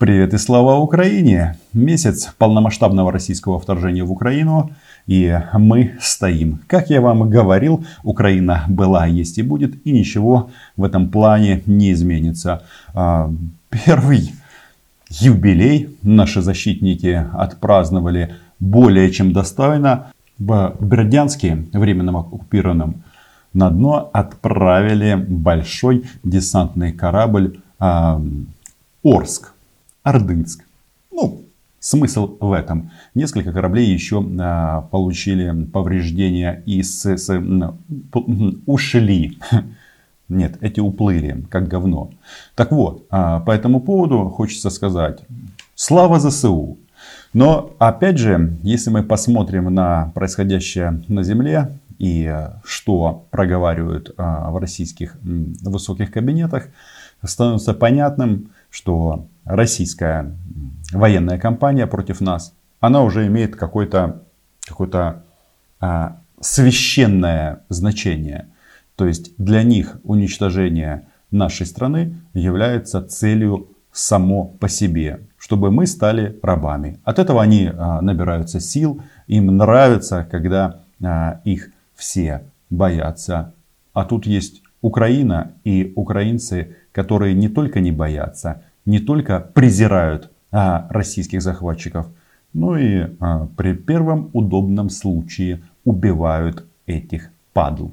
Привет и слава Украине! Месяц полномасштабного российского вторжения в Украину. И мы стоим. Как я вам говорил, Украина была, есть и будет. И ничего в этом плане не изменится. А, первый юбилей наши защитники отпраздновали более чем достойно. В Бердянске, временно оккупированном, на дно отправили большой десантный корабль Орск. Ордынск. Ну, смысл в этом. Несколько кораблей еще а, получили повреждения и с, с, ушли. Нет, эти уплыли, как говно. Так вот, а, по этому поводу хочется сказать, слава ЗСУ. Но, опять же, если мы посмотрим на происходящее на Земле и а, что проговаривают а, в российских высоких кабинетах, становится понятным, что российская военная кампания против нас, она уже имеет какое-то какое а, священное значение. То есть для них уничтожение нашей страны является целью само по себе, чтобы мы стали рабами. От этого они а, набираются сил, им нравится, когда а, их все боятся. А тут есть Украина и украинцы, которые не только не боятся, не только презирают а, российских захватчиков, но и а, при первом удобном случае убивают этих падл.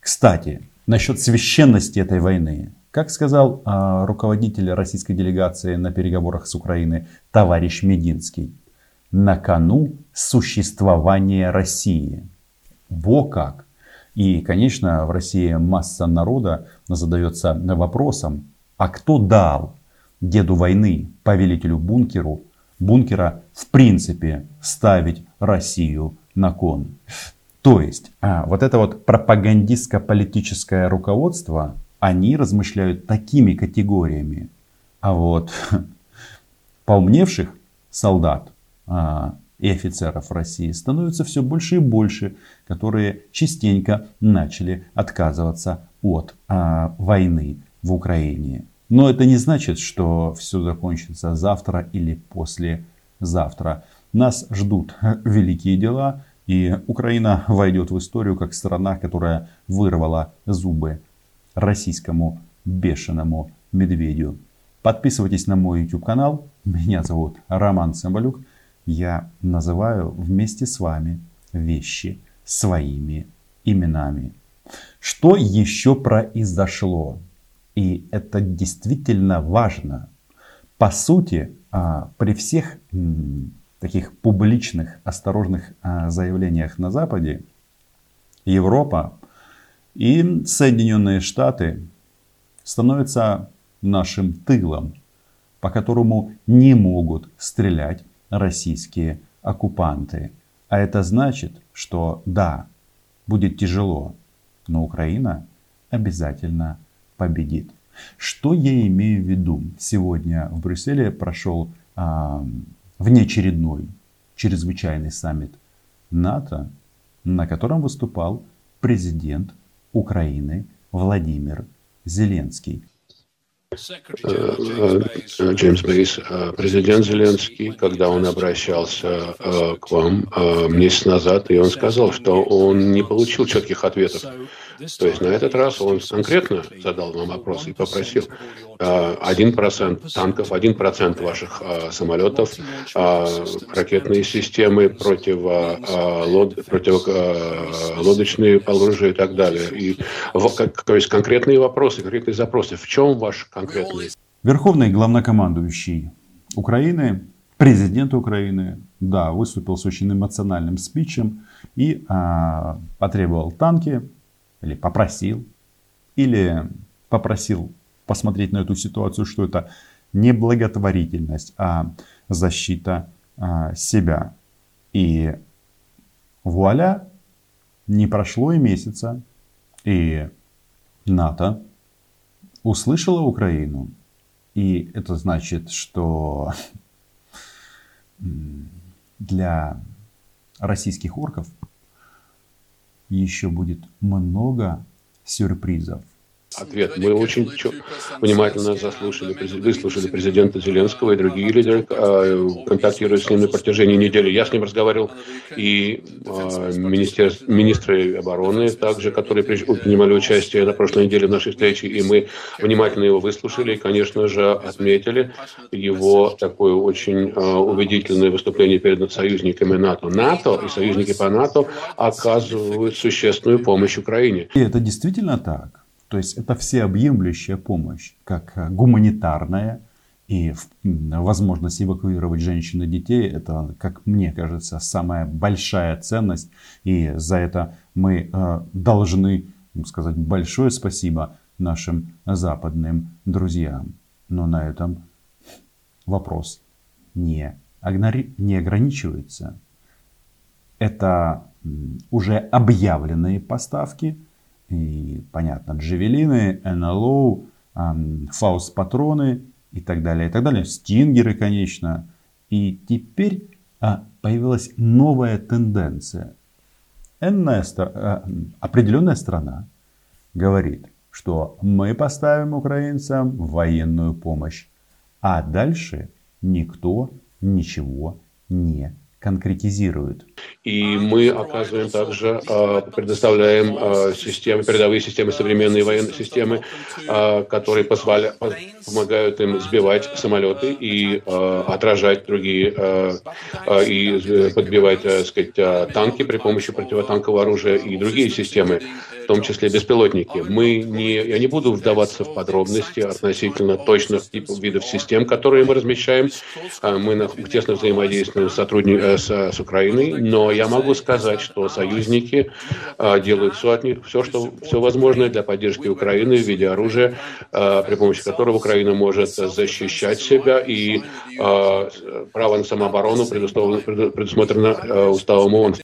Кстати, насчет священности этой войны. Как сказал а, руководитель российской делегации на переговорах с Украиной товарищ Мединский, на кону существование России. Во как! И, конечно, в России масса народа задается вопросом, а кто дал деду войны, повелителю бункеру, бункера в принципе ставить Россию на кон. То есть, а, вот это вот пропагандистско-политическое руководство, они размышляют такими категориями. А вот поумневших солдат а, и офицеров России становится все больше и больше, которые частенько начали отказываться от а, войны в Украине. Но это не значит, что все закончится завтра или послезавтра. Нас ждут великие дела, и Украина войдет в историю как страна, которая вырвала зубы российскому бешеному медведю. Подписывайтесь на мой YouTube канал. Меня зовут Роман Цымбалюк. Я называю вместе с вами вещи своими именами. Что еще произошло? И это действительно важно. По сути, а, при всех таких публичных, осторожных а, заявлениях на Западе, Европа и Соединенные Штаты становятся нашим тылом, по которому не могут стрелять российские оккупанты. А это значит, что да, будет тяжело, но Украина обязательно победит. Что я имею в виду? Сегодня в Брюсселе прошел а, внеочередной чрезвычайный саммит НАТО, на котором выступал президент Украины Владимир Зеленский. Э, э, Джеймс Бейс, э, президент Зеленский, когда он обращался к вам месяц назад, и он сказал, что он не получил четких ответов. То есть на этот раз он конкретно задал вам вопрос и попросил один процент танков, один процент ваших самолетов, ракетные системы, против, противолодочные оружия и так далее. И, то есть конкретные вопросы, конкретные запросы. В чем ваш конкретный. Верховный главнокомандующий Украины, президент Украины, да, выступил с очень эмоциональным спичем и а, потребовал танки, или попросил, или попросил посмотреть на эту ситуацию, что это не благотворительность, а защита а, себя. И вуаля, не прошло и месяца, и НАТО услышала Украину. И это значит, что для российских орков еще будет много сюрпризов. Ответ. Мы очень внимательно заслушали, выслушали президента Зеленского и другие лидеры, а, контактируя с ним на протяжении недели. Я с ним разговаривал и а, министр, министры обороны также, которые принимали участие на прошлой неделе в нашей встрече, и мы внимательно его выслушали и, конечно же, отметили его такое очень а, убедительное выступление перед союзниками НАТО. НАТО и союзники по НАТО оказывают существенную помощь Украине. И это действительно так. То есть это всеобъемлющая помощь, как э, гуманитарная, и возможность эвакуировать женщин и детей, это, как мне кажется, самая большая ценность. И за это мы э, должны сказать большое спасибо нашим западным друзьям. Но на этом вопрос не, не ограничивается. Это уже объявленные поставки – и, понятно, джевелины, НЛО, фаус-патроны и так далее, и так далее. Стингеры, конечно. И теперь а, появилась новая тенденция. А, определенная страна говорит, что мы поставим украинцам военную помощь, а дальше никто ничего не конкретизирует. И мы оказываем также, а, предоставляем а, системы, передовые системы, современные военные системы, а, которые позволя, помогают им сбивать самолеты и отражать другие, и подбивать так сказать, танки при помощи противотанкового оружия и другие системы, том числе беспилотники. Мы не, я не буду вдаваться в подробности относительно точных типов видов систем, которые мы размещаем. Мы тесно взаимодействуем с, сотрудник, с, с Украиной, но я могу сказать, что союзники а, делают все, от них, все, что, все возможное для поддержки Украины в виде оружия, а, при помощи которого Украина может защищать себя, и а, право на самооборону предусмотрено Уставом ООН.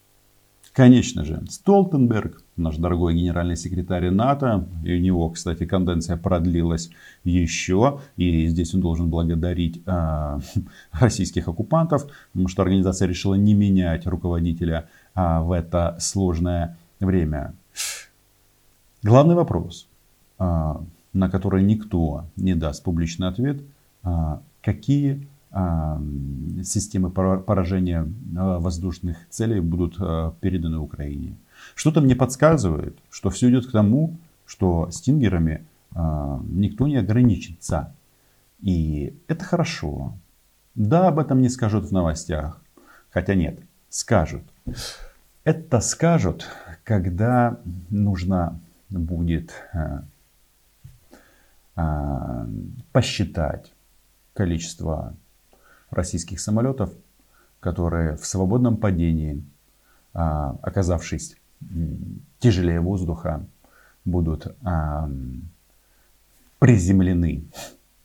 Конечно же, Столтенберг, наш дорогой генеральный секретарь НАТО, и у него, кстати, конденция продлилась еще, и здесь он должен благодарить э, российских оккупантов, потому что организация решила не менять руководителя э, в это сложное время. Главный вопрос, э, на который никто не даст публичный ответ, э, какие системы поражения воздушных целей будут переданы Украине. Что-то мне подсказывает, что все идет к тому, что стингерами никто не ограничится. И это хорошо. Да, об этом не скажут в новостях. Хотя нет, скажут. Это скажут, когда нужно будет посчитать количество российских самолетов, которые в свободном падении, а, оказавшись тяжелее воздуха, будут а, приземлены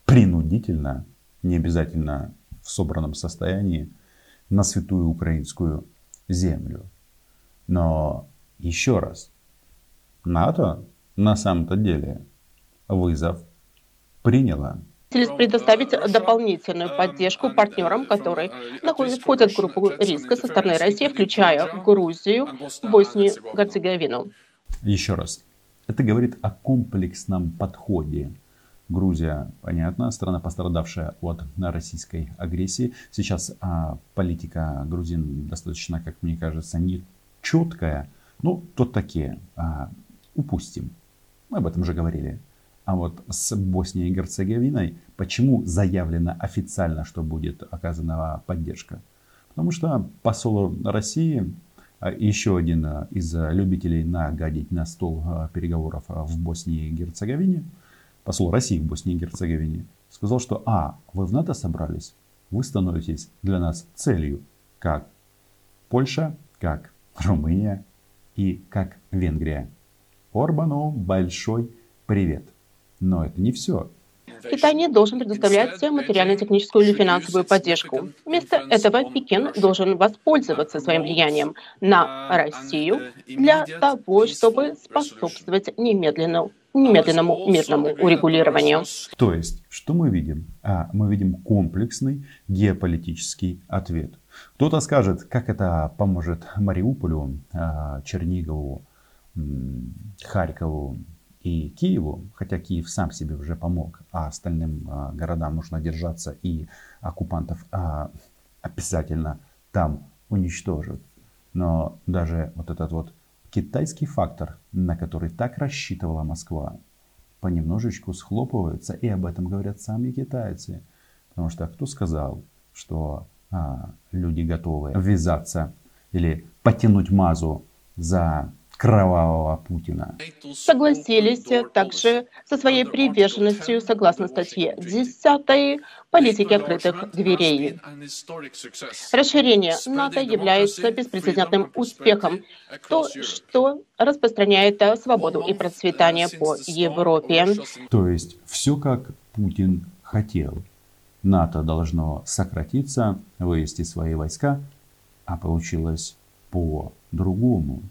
принудительно, не обязательно в собранном состоянии, на святую украинскую землю. Но еще раз, НАТО на самом-то деле вызов приняло предоставить дополнительную поддержку партнерам, которые находят, входят в группу риска со стороны России, включая Грузию, Боснию, Герцеговину. Еще раз. Это говорит о комплексном подходе. Грузия, понятно, страна, пострадавшая от российской агрессии. Сейчас а, политика грузин достаточно, как мне кажется, не четкая. Ну, тут такие. А, упустим. Мы об этом уже говорили. А вот с Боснией и Герцеговиной почему заявлено официально, что будет оказана поддержка? Потому что посол России, а, еще один а, из любителей нагадить на стол а, переговоров в Боснии и Герцеговине, посол России в Боснии и Герцеговине, сказал, что а, вы в НАТО собрались, вы становитесь для нас целью, как Польша, как Румыния и как Венгрия. Орбану большой привет. Но это не все. Китай не должен предоставлять материально-техническую или финансовую поддержку. Вместо этого Пекин должен воспользоваться своим влиянием на Россию для того, чтобы способствовать немедленному немедленному мирному урегулированию. То есть, что мы видим? А, мы видим комплексный геополитический ответ. Кто-то скажет, как это поможет Мариуполю, а, Чернигову, Харькову и Киеву, хотя Киев сам себе уже помог, а остальным а, городам нужно держаться и оккупантов а, обязательно там уничтожат. Но даже вот этот вот китайский фактор, на который так рассчитывала Москва, понемножечку схлопывается, и об этом говорят сами китайцы. Потому что кто сказал, что а, люди готовы ввязаться или потянуть мазу за кровавого Путина. Согласились также со своей приверженностью, согласно статье 10 политики открытых дверей. Расширение НАТО является беспрецедентным успехом, то, что распространяет свободу и процветание по Европе. То есть все как Путин хотел. НАТО должно сократиться, вывести свои войска, а получилось по-другому.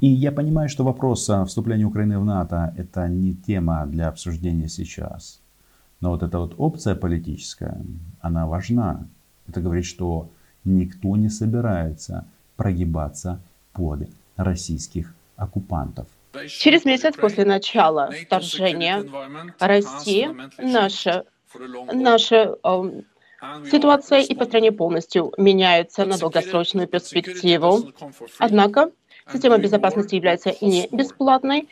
И я понимаю, что вопрос о вступлении Украины в НАТО – это не тема для обсуждения сейчас. Но вот эта вот опция политическая, она важна. Это говорит, что никто не собирается прогибаться под российских оккупантов. Через месяц после начала вторжения России наша, наша э, ситуация и по стране полностью меняется на долгосрочную перспективу. Однако Система безопасности является не бесплатной,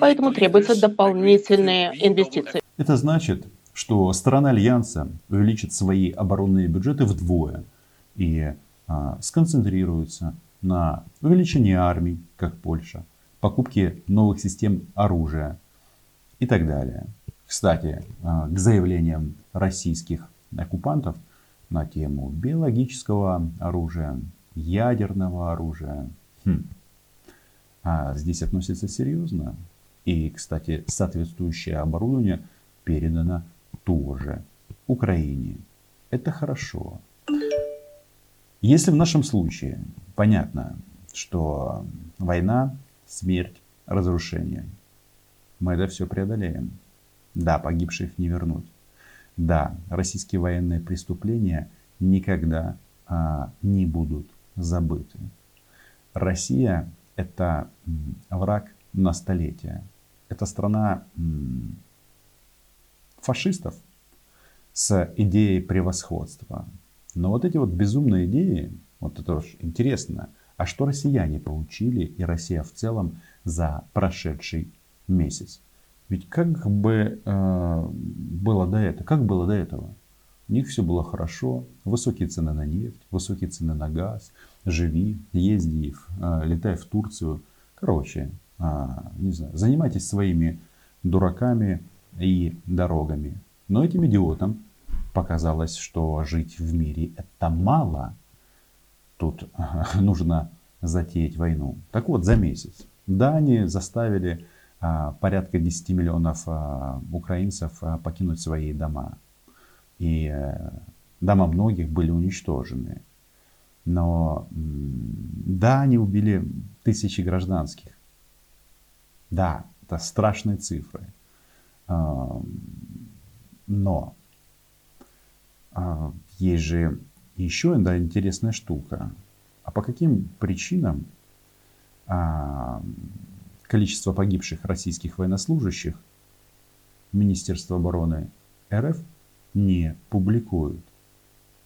поэтому требуются дополнительные инвестиции. Это значит, что страна Альянса увеличит свои оборонные бюджеты вдвое и а, сконцентрируется на увеличении армий, как Польша, покупке новых систем оружия и так далее. Кстати, а, к заявлениям российских оккупантов на тему биологического оружия, ядерного оружия, хм, а здесь относится серьезно. И, кстати, соответствующее оборудование передано тоже Украине. Это хорошо. Если в нашем случае понятно, что война, смерть, разрушение, мы это все преодолеем. Да, погибших не вернуть. Да, российские военные преступления никогда а, не будут забыты. Россия это враг на столетие. Это страна фашистов с идеей превосходства. Но вот эти вот безумные идеи, вот это уж интересно, а что россияне получили и Россия в целом за прошедший месяц? Ведь как бы э, было до этого? Как было до этого? У них все было хорошо, высокие цены на нефть, высокие цены на газ, живи, езди, а, летай в Турцию. Короче, а, не знаю, занимайтесь своими дураками и дорогами. Но этим идиотам показалось, что жить в мире это мало. Тут нужно затеять войну. Так вот, за месяц. Да, они заставили порядка 10 миллионов украинцев покинуть свои дома. И э, дома многих были уничтожены. Но да, они убили тысячи гражданских. Да, это страшные цифры. Но а, есть же еще одна интересная штука. А по каким причинам количество погибших российских военнослужащих Министерство обороны РФ не публикует?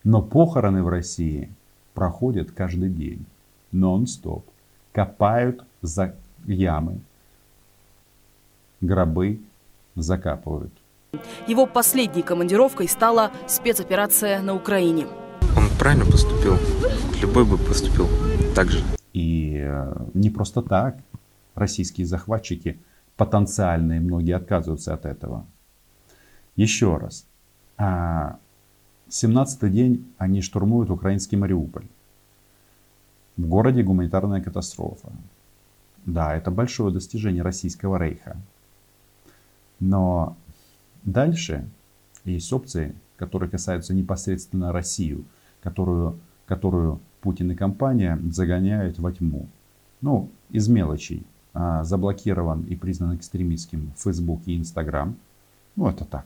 Но похороны в России – проходят каждый день, нон-стоп. Копают за ямы, гробы закапывают. Его последней командировкой стала спецоперация на Украине. Он правильно поступил. Любой бы поступил так же. И э, не просто так. Российские захватчики потенциальные, многие отказываются от этого. Еще раз. А 17-й день они штурмуют украинский Мариуполь. В городе гуманитарная катастрофа. Да, это большое достижение российского рейха. Но дальше есть опции, которые касаются непосредственно Россию, которую, которую Путин и компания загоняют во тьму. Ну, из мелочей. А, заблокирован и признан экстремистским Facebook и Instagram. Ну, это так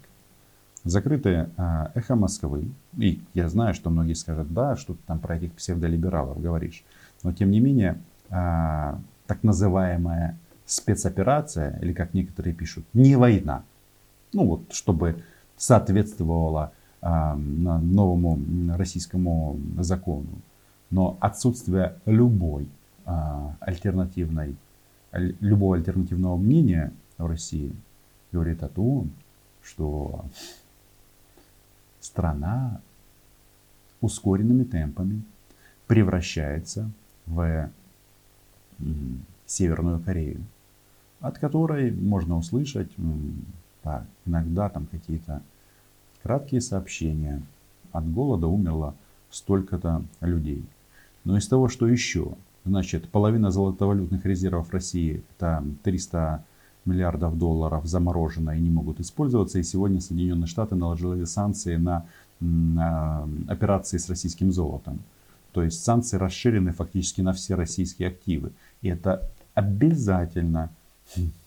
закрытое а, эхо Москвы. И я знаю, что многие скажут, да, что ты там про этих псевдолибералов говоришь. Но тем не менее, а, так называемая спецоперация, или как некоторые пишут, не война. Ну вот, чтобы соответствовало э, новому российскому закону. Но отсутствие любой альтернативной, любого альтернативного мнения в России говорит о том, что страна ускоренными темпами превращается в Северную Корею, от которой можно услышать так, иногда там какие-то краткие сообщения. От голода умерло столько-то людей. Но из того, что еще, значит, половина золотовалютных резервов России, это 300 миллиардов долларов заморожено и не могут использоваться. И сегодня Соединенные Штаты наложили санкции на, на операции с российским золотом. То есть санкции расширены фактически на все российские активы. И это обязательно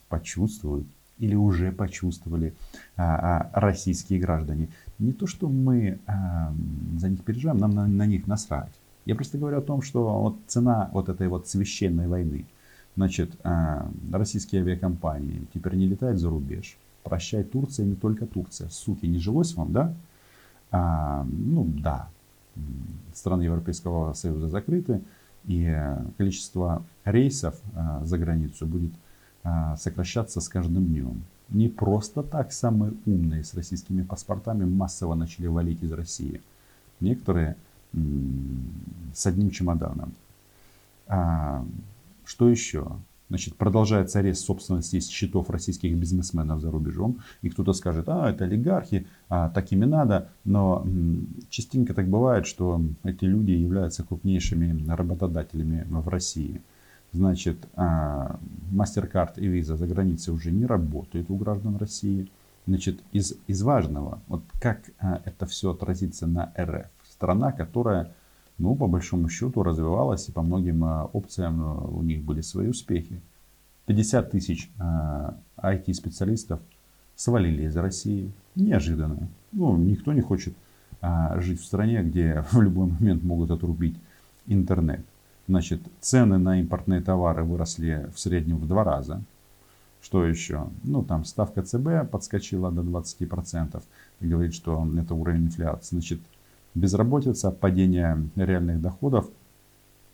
почувствуют или уже почувствовали а, а, российские граждане. Не то, что мы а, за них переживаем, нам на, на них насрать. Я просто говорю о том, что вот цена вот этой вот священной войны, Значит, а, российские авиакомпании теперь не летают за рубеж. Прощай, Турция, не только Турция. Суки, не жилось вам, да? А, ну, да. Страны Европейского Союза закрыты. И количество рейсов а, за границу будет а, сокращаться с каждым днем. Не просто так самые умные с российскими паспортами массово начали валить из России. Некоторые с одним чемоданом. Что еще? Значит, продолжается арест собственности из счетов российских бизнесменов за рубежом. И кто-то скажет, а, это олигархи, а, такими надо. Но частенько так бывает, что эти люди являются крупнейшими работодателями в России. Значит, а, MasterCard и Visa за границей уже не работают у граждан России. Значит, из, из важного, вот как а, это все отразится на РФ. Страна, которая ну, по большому счету развивалась, и по многим э, опциям э, у них были свои успехи. 50 тысяч IT-специалистов э, свалили из России. Неожиданно. Ну, никто не хочет жить в стране, где в любой момент могут отрубить интернет. Значит, цены на импортные товары выросли в среднем в два раза. Что еще? Ну, там ставка ЦБ подскочила до 20%. И говорит, что это уровень инфляции. Значит, безработица, падение реальных доходов.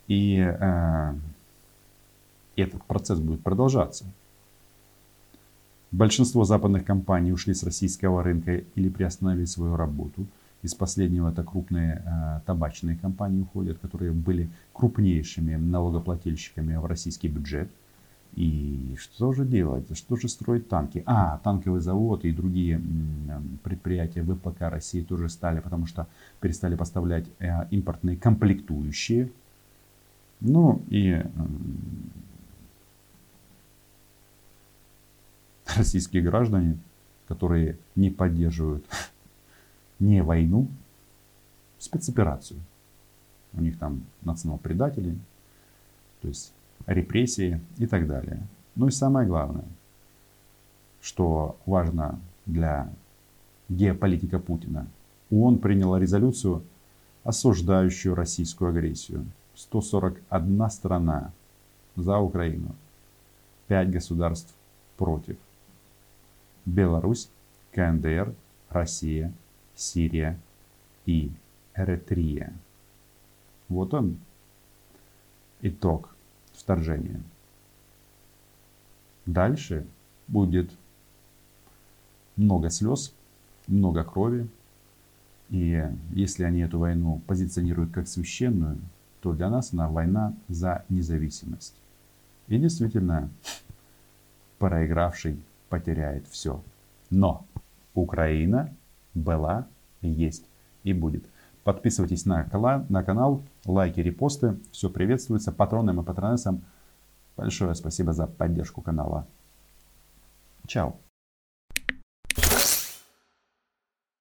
И э, этот процесс будет продолжаться. Большинство западных компаний ушли с российского рынка или приостановили свою работу. Из последнего это крупные э, табачные компании уходят, которые были крупнейшими налогоплательщиками в российский бюджет. И что же делать? Что же строить танки? А, танковый завод и другие предприятия ВПК России тоже стали, потому что перестали поставлять э, импортные комплектующие. Ну и российские граждане, которые не поддерживают не войну, спецоперацию. У них там национал-предатели, то есть репрессии и так далее. Ну и самое главное, что важно для геополитика Путина. ООН приняла резолюцию, осуждающую российскую агрессию. 141 страна за Украину, 5 государств против. Беларусь, КНДР, Россия, Сирия и Эритрия. Вот он, итог вторжения. Дальше будет много слез, много крови. И если они эту войну позиционируют как священную, то для нас она война за независимость. И действительно, проигравший потеряет все. Но Украина была, есть и будет. Подписывайтесь на, на канал, лайки, репосты. Все приветствуется. Патронам и патронессам большое спасибо за поддержку канала. Чао.